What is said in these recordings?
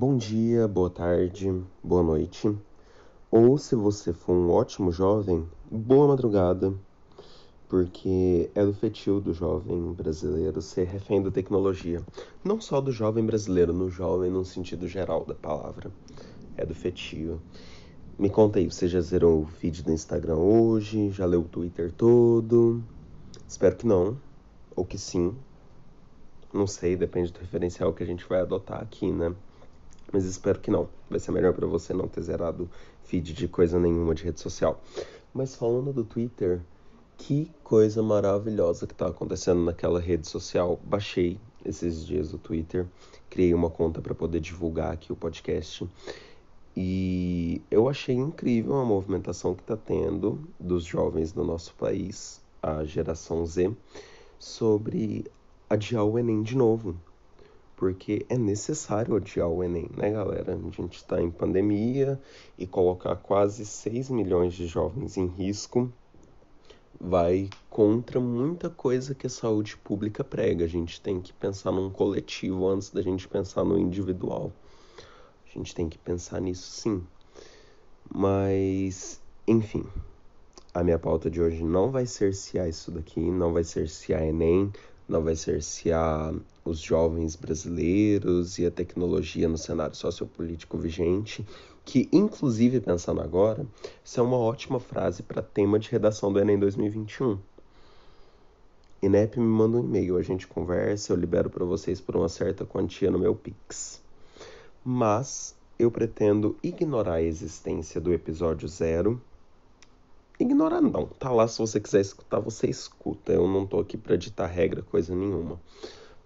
Bom dia, boa tarde, boa noite. Ou se você for um ótimo jovem, boa madrugada, porque é do fetil do jovem brasileiro ser refém da tecnologia. Não só do jovem brasileiro, no jovem no sentido geral da palavra. É do fetio. Me conta aí, você já zerou o feed do Instagram hoje? Já leu o Twitter todo? Espero que não, ou que sim. Não sei, depende do referencial que a gente vai adotar aqui, né? Mas espero que não. Vai ser melhor para você não ter zerado feed de coisa nenhuma de rede social. Mas falando do Twitter, que coisa maravilhosa que tá acontecendo naquela rede social. Baixei esses dias o Twitter, criei uma conta para poder divulgar aqui o podcast. E eu achei incrível a movimentação que está tendo dos jovens do nosso país, a geração Z, sobre adiar o Enem de novo. Porque é necessário adiar o Enem, né, galera? A gente está em pandemia e colocar quase 6 milhões de jovens em risco vai contra muita coisa que a saúde pública prega. A gente tem que pensar num coletivo antes da gente pensar no individual. A gente tem que pensar nisso sim. Mas, enfim, a minha pauta de hoje não vai cercear isso daqui, não vai cercear Enem, não vai cercear os jovens brasileiros e a tecnologia no cenário sociopolítico vigente, que, inclusive, pensando agora, isso é uma ótima frase para tema de redação do Enem 2021. INEP me manda um e-mail, a gente conversa, eu libero para vocês por uma certa quantia no meu Pix. Mas eu pretendo ignorar a existência do episódio zero Ignorar não, tá lá se você quiser escutar, você escuta. Eu não tô aqui para ditar regra, coisa nenhuma.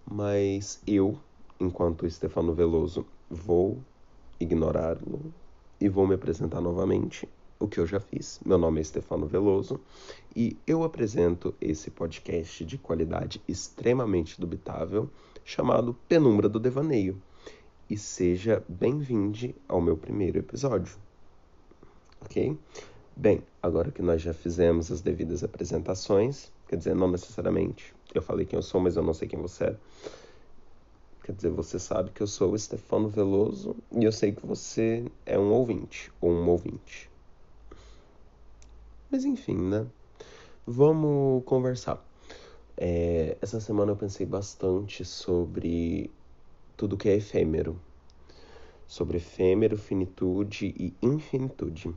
Mas eu, enquanto Stefano Veloso, vou ignorá-lo e vou me apresentar novamente, o que eu já fiz. Meu nome é Stefano Veloso e eu apresento esse podcast de qualidade extremamente dubitável chamado Penumbra do Devaneio. E seja bem-vindo ao meu primeiro episódio. Ok? Bem, agora que nós já fizemos as devidas apresentações, quer dizer, não necessariamente, eu falei quem eu sou, mas eu não sei quem você é. Quer dizer, você sabe que eu sou o Stefano Veloso e eu sei que você é um ouvinte ou um ouvinte. Mas enfim, né? Vamos conversar. É, essa semana eu pensei bastante sobre tudo que é efêmero. Sobre efêmero, finitude e infinitude.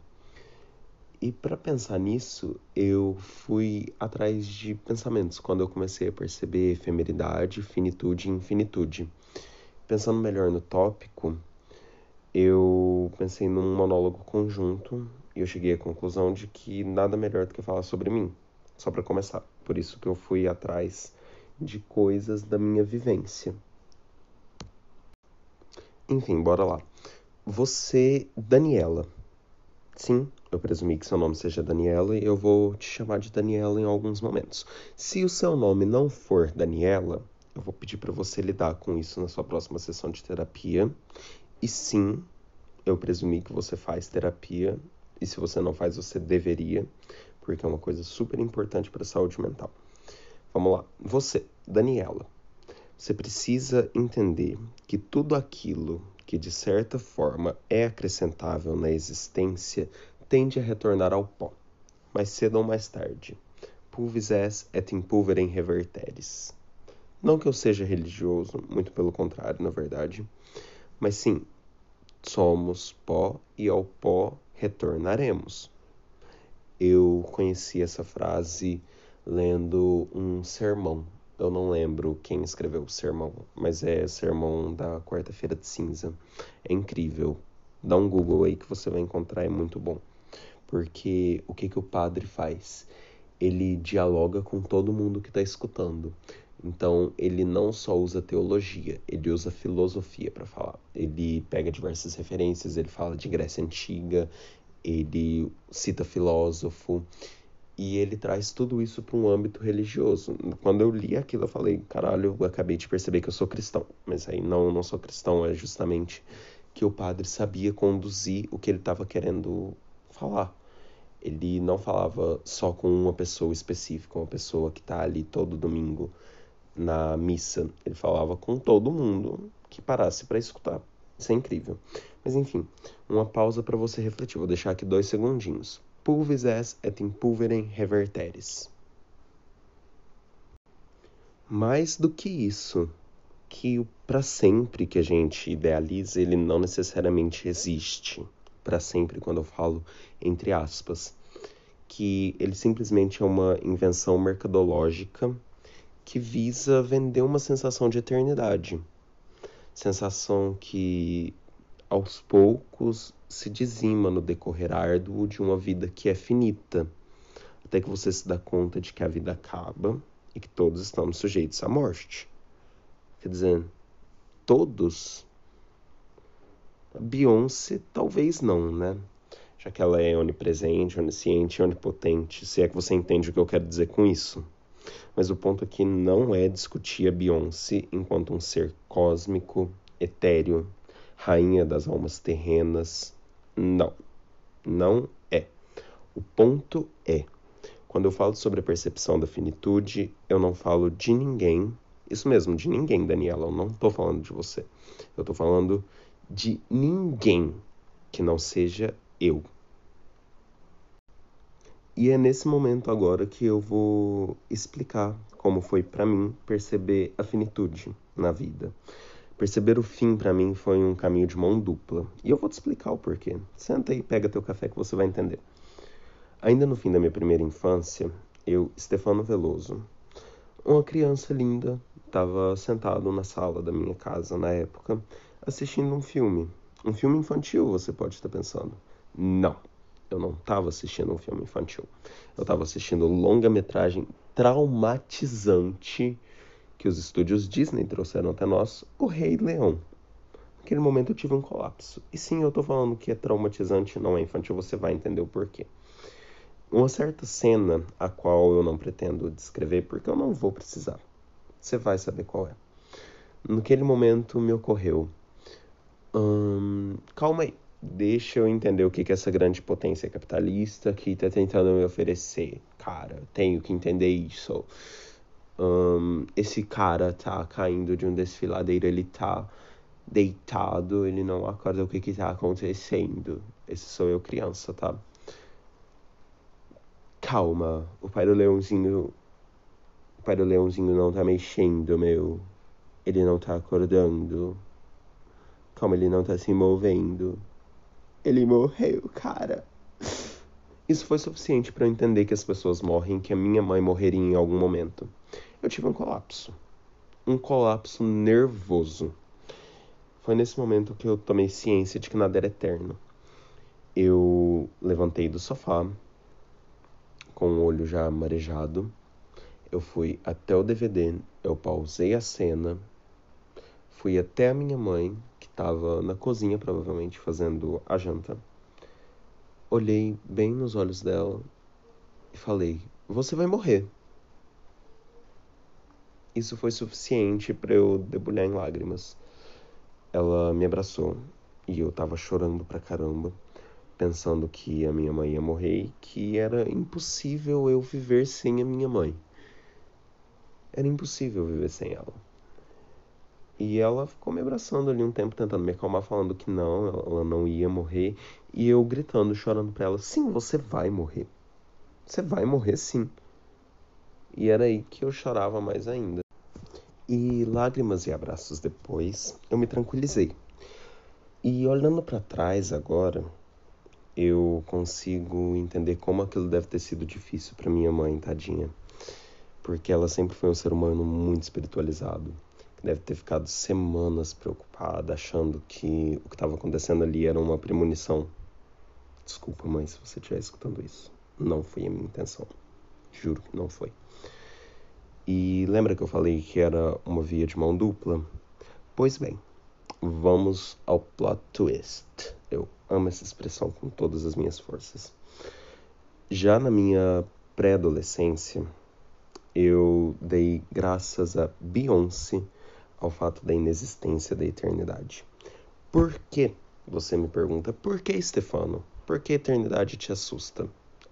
E para pensar nisso, eu fui atrás de pensamentos quando eu comecei a perceber efemeridade, finitude e infinitude. Pensando melhor no tópico, eu pensei num monólogo conjunto e eu cheguei à conclusão de que nada melhor do que falar sobre mim, só para começar. Por isso que eu fui atrás de coisas da minha vivência. Enfim, bora lá. Você, Daniela. Sim, eu presumi que seu nome seja Daniela e eu vou te chamar de Daniela em alguns momentos. Se o seu nome não for Daniela, eu vou pedir para você lidar com isso na sua próxima sessão de terapia. E sim, eu presumi que você faz terapia. E se você não faz, você deveria, porque é uma coisa super importante para a saúde mental. Vamos lá. Você, Daniela, você precisa entender que tudo aquilo que de certa forma é acrescentável na existência tende a retornar ao pó, mais cedo ou mais tarde. Pulvis es et in pulverem reverteris. Não que eu seja religioso, muito pelo contrário, na verdade, mas sim, somos pó e ao pó retornaremos. Eu conheci essa frase lendo um sermão. Eu não lembro quem escreveu o sermão, mas é sermão da quarta-feira de cinza. É incrível. Dá um Google aí que você vai encontrar, é muito bom porque o que, que o padre faz? Ele dialoga com todo mundo que está escutando. Então, ele não só usa teologia, ele usa filosofia para falar. Ele pega diversas referências, ele fala de Grécia Antiga, ele cita filósofo e ele traz tudo isso para um âmbito religioso. Quando eu li aquilo, eu falei: caralho, eu acabei de perceber que eu sou cristão. Mas aí não, não sou cristão, é justamente que o padre sabia conduzir o que ele estava querendo falar. Ele não falava só com uma pessoa específica, uma pessoa que está ali todo domingo na missa. Ele falava com todo mundo que parasse para escutar. Isso é incrível. Mas enfim, uma pausa para você refletir. Vou deixar aqui dois segundinhos. Pulvis es et in pulverem reverteris. Mais do que isso, que o para sempre que a gente idealiza, ele não necessariamente existe. Para sempre, quando eu falo entre aspas, que ele simplesmente é uma invenção mercadológica que visa vender uma sensação de eternidade. Sensação que aos poucos se dizima no decorrer árduo de uma vida que é finita, até que você se dá conta de que a vida acaba e que todos estamos sujeitos à morte. Quer dizer, todos? Beyoncé talvez não, né? Já que ela é onipresente, onisciente, onipotente, se é que você entende o que eu quero dizer com isso. Mas o ponto aqui não é discutir a Beyoncé enquanto um ser cósmico, etéreo, rainha das almas terrenas. Não, não é. O ponto é, quando eu falo sobre a percepção da finitude, eu não falo de ninguém, isso mesmo, de ninguém, Daniela, eu não estou falando de você. Eu estou falando de ninguém que não seja eu. E é nesse momento agora que eu vou explicar como foi para mim perceber a finitude na vida. Perceber o fim para mim foi um caminho de mão dupla. E eu vou te explicar o porquê. Senta aí, pega teu café que você vai entender. Ainda no fim da minha primeira infância, eu, Stefano Veloso, uma criança linda, estava sentado na sala da minha casa na época, assistindo um filme. Um filme infantil, você pode estar pensando. Não eu não estava assistindo um filme infantil. Eu estava assistindo longa-metragem traumatizante que os estúdios Disney trouxeram até nós, O Rei Leão. Naquele momento eu tive um colapso. E sim, eu estou falando que é traumatizante, não é infantil, você vai entender o porquê. Uma certa cena, a qual eu não pretendo descrever, porque eu não vou precisar. Você vai saber qual é. Naquele momento me ocorreu. Hum, calma aí deixa eu entender o que, que essa grande potência capitalista que está tentando me oferecer. Cara, tenho que entender isso. Um, esse cara tá caindo de um desfiladeiro, ele tá deitado, ele não acorda o que que tá acontecendo. Esse sou eu criança, tá? Calma, o pai do leãozinho. O pai do leãozinho não tá mexendo, meu. Ele não tá acordando. Calma, ele não tá se movendo. Ele morreu, cara. Isso foi suficiente para eu entender que as pessoas morrem, que a minha mãe morreria em algum momento. Eu tive um colapso. Um colapso nervoso. Foi nesse momento que eu tomei ciência de que nada era eterno. Eu levantei do sofá, com o olho já marejado. Eu fui até o DVD, eu pausei a cena, fui até a minha mãe, estava na cozinha, provavelmente, fazendo a janta. Olhei bem nos olhos dela e falei: Você vai morrer. Isso foi suficiente para eu debulhar em lágrimas. Ela me abraçou e eu tava chorando pra caramba, pensando que a minha mãe ia morrer e que era impossível eu viver sem a minha mãe. Era impossível viver sem ela. E ela ficou me abraçando ali um tempo, tentando me acalmar, falando que não, ela não ia morrer. E eu gritando, chorando pra ela: Sim, você vai morrer. Você vai morrer sim. E era aí que eu chorava mais ainda. E lágrimas e abraços depois, eu me tranquilizei. E olhando para trás agora, eu consigo entender como aquilo deve ter sido difícil para minha mãe, tadinha. Porque ela sempre foi um ser humano muito espiritualizado deve ter ficado semanas preocupada, achando que o que estava acontecendo ali era uma premonição. Desculpa, mãe, se você estiver escutando isso. Não foi a minha intenção. Juro que não foi. E lembra que eu falei que era uma via de mão dupla? Pois bem, vamos ao plot twist. Eu amo essa expressão com todas as minhas forças. Já na minha pré-adolescência, eu dei graças a Beyoncé ao fato da inexistência da eternidade. Por que? Você me pergunta, por que, Stefano? Por que a eternidade te assusta?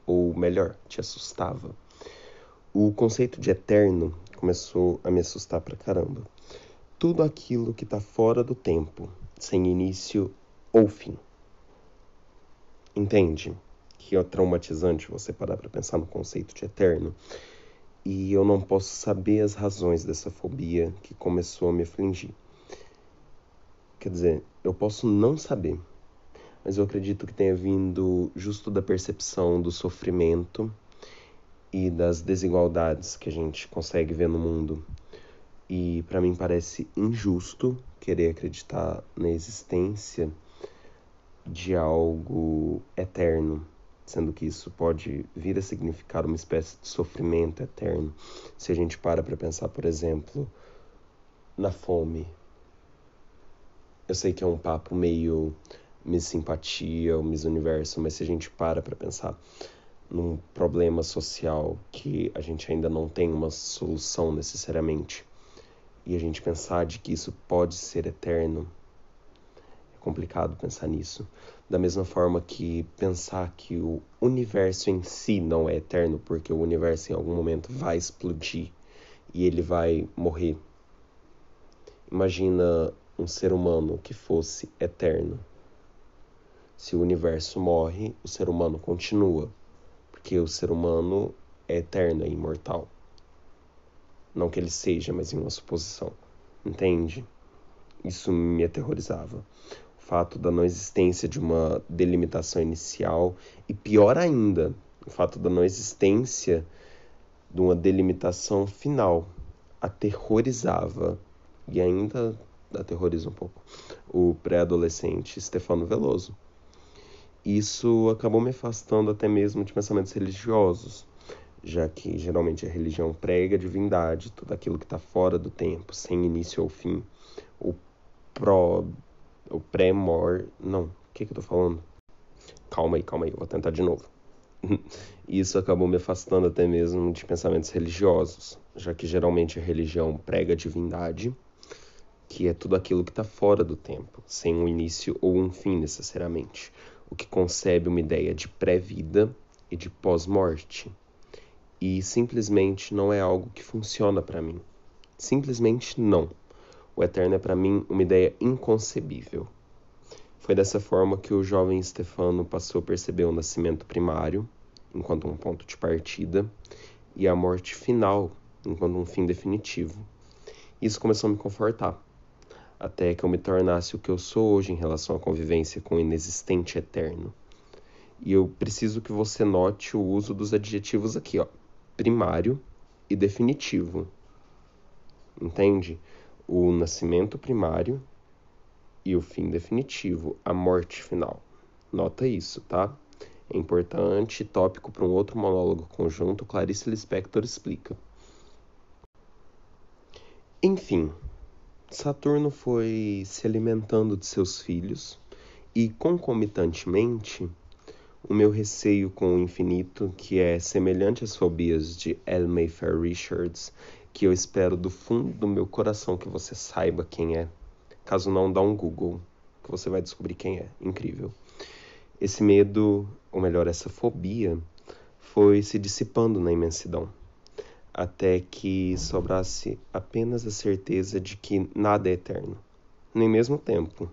Ou melhor, te assustava? O conceito de eterno começou a me assustar pra caramba. Tudo aquilo que está fora do tempo, sem início ou fim. Entende? Que é traumatizante você parar para pensar no conceito de eterno. E eu não posso saber as razões dessa fobia que começou a me afligir. Quer dizer, eu posso não saber, mas eu acredito que tenha vindo justo da percepção do sofrimento e das desigualdades que a gente consegue ver no mundo. E para mim parece injusto querer acreditar na existência de algo eterno, sendo que isso pode vir a significar uma espécie de sofrimento eterno. Se a gente para para pensar, por exemplo, na fome. Eu sei que é um papo meio Miss Simpatia ou Miss Universo, mas se a gente para para pensar num problema social que a gente ainda não tem uma solução necessariamente, e a gente pensar de que isso pode ser eterno, é complicado pensar nisso. Da mesma forma que pensar que o universo em si não é eterno, porque o universo em algum momento vai explodir e ele vai morrer. Imagina um ser humano que fosse eterno. Se o universo morre, o ser humano continua, porque o ser humano é eterno, é imortal. Não que ele seja, mas em uma suposição. Entende? Isso me aterrorizava. Fato da não existência de uma delimitação inicial e pior ainda, o fato da não existência de uma delimitação final aterrorizava e ainda aterroriza um pouco o pré-adolescente Stefano Veloso. Isso acabou me afastando até mesmo de pensamentos religiosos, já que geralmente a religião prega a divindade, tudo aquilo que está fora do tempo, sem início ou fim. O pró. O pré-mor. Não, o que, que eu tô falando? Calma aí, calma aí, eu vou tentar de novo. Isso acabou me afastando até mesmo de pensamentos religiosos, já que geralmente a religião prega a divindade, que é tudo aquilo que está fora do tempo, sem um início ou um fim necessariamente, o que concebe uma ideia de pré-vida e de pós-morte e simplesmente não é algo que funciona para mim. Simplesmente não. O eterno é para mim uma ideia inconcebível. Foi dessa forma que o jovem Stefano passou a perceber o nascimento primário, enquanto um ponto de partida, e a morte final, enquanto um fim definitivo. Isso começou a me confortar, até que eu me tornasse o que eu sou hoje em relação à convivência com o inexistente eterno. E eu preciso que você note o uso dos adjetivos aqui, ó primário e definitivo. Entende? O nascimento primário e o fim definitivo, a morte final. Nota isso, tá? É importante, tópico para um outro monólogo conjunto, Clarice Lispector explica. Enfim, Saturno foi se alimentando de seus filhos e, concomitantemente, o meu receio com o infinito, que é semelhante às fobias de L. Mayfair Richards, que eu espero do fundo do meu coração que você saiba quem é. Caso não, dá um Google, que você vai descobrir quem é. Incrível. Esse medo, ou melhor, essa fobia, foi se dissipando na imensidão, até que sobrasse apenas a certeza de que nada é eterno, nem mesmo tempo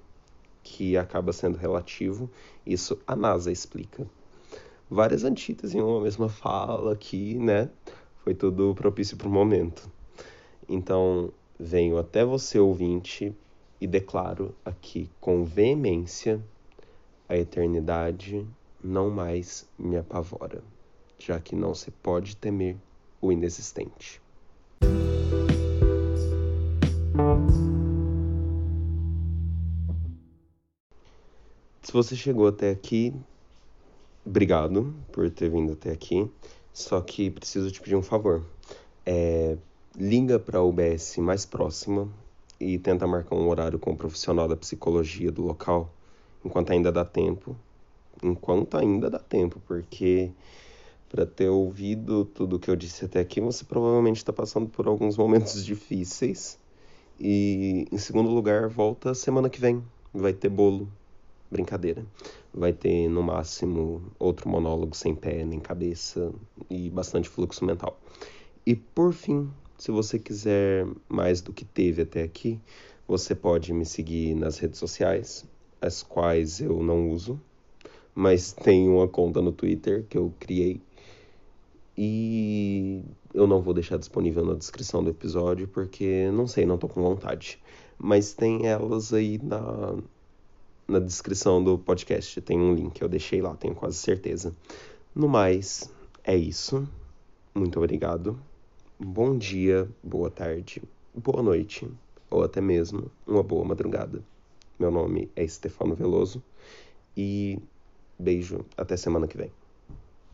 que acaba sendo relativo, isso a NASA explica. Várias antíteses em uma mesma fala aqui, né? Foi tudo propício para o momento. Então, venho até você, ouvinte, e declaro aqui com veemência: a eternidade não mais me apavora, já que não se pode temer o inexistente. Se você chegou até aqui, obrigado por ter vindo até aqui. Só que preciso te pedir um favor. É, liga para a UBS mais próxima e tenta marcar um horário com o profissional da psicologia do local, enquanto ainda dá tempo. Enquanto ainda dá tempo, porque para ter ouvido tudo que eu disse até aqui, você provavelmente está passando por alguns momentos difíceis. E, em segundo lugar, volta semana que vem. Vai ter bolo brincadeira. Vai ter no máximo outro monólogo sem pé nem cabeça e bastante fluxo mental. E por fim, se você quiser mais do que teve até aqui, Você pode me seguir nas redes sociais, as quais eu não uso, mas tem uma conta no Twitter que eu criei e eu não vou deixar disponível na descrição do episódio porque não sei, não tô com vontade. Mas tem elas aí na, na descrição do podcast. Tem um link, eu deixei lá, tenho quase certeza. No mais, é isso. Muito obrigado. Bom dia, boa tarde, boa noite ou até mesmo uma boa madrugada. Meu nome é Stefano Veloso e beijo até semana que vem.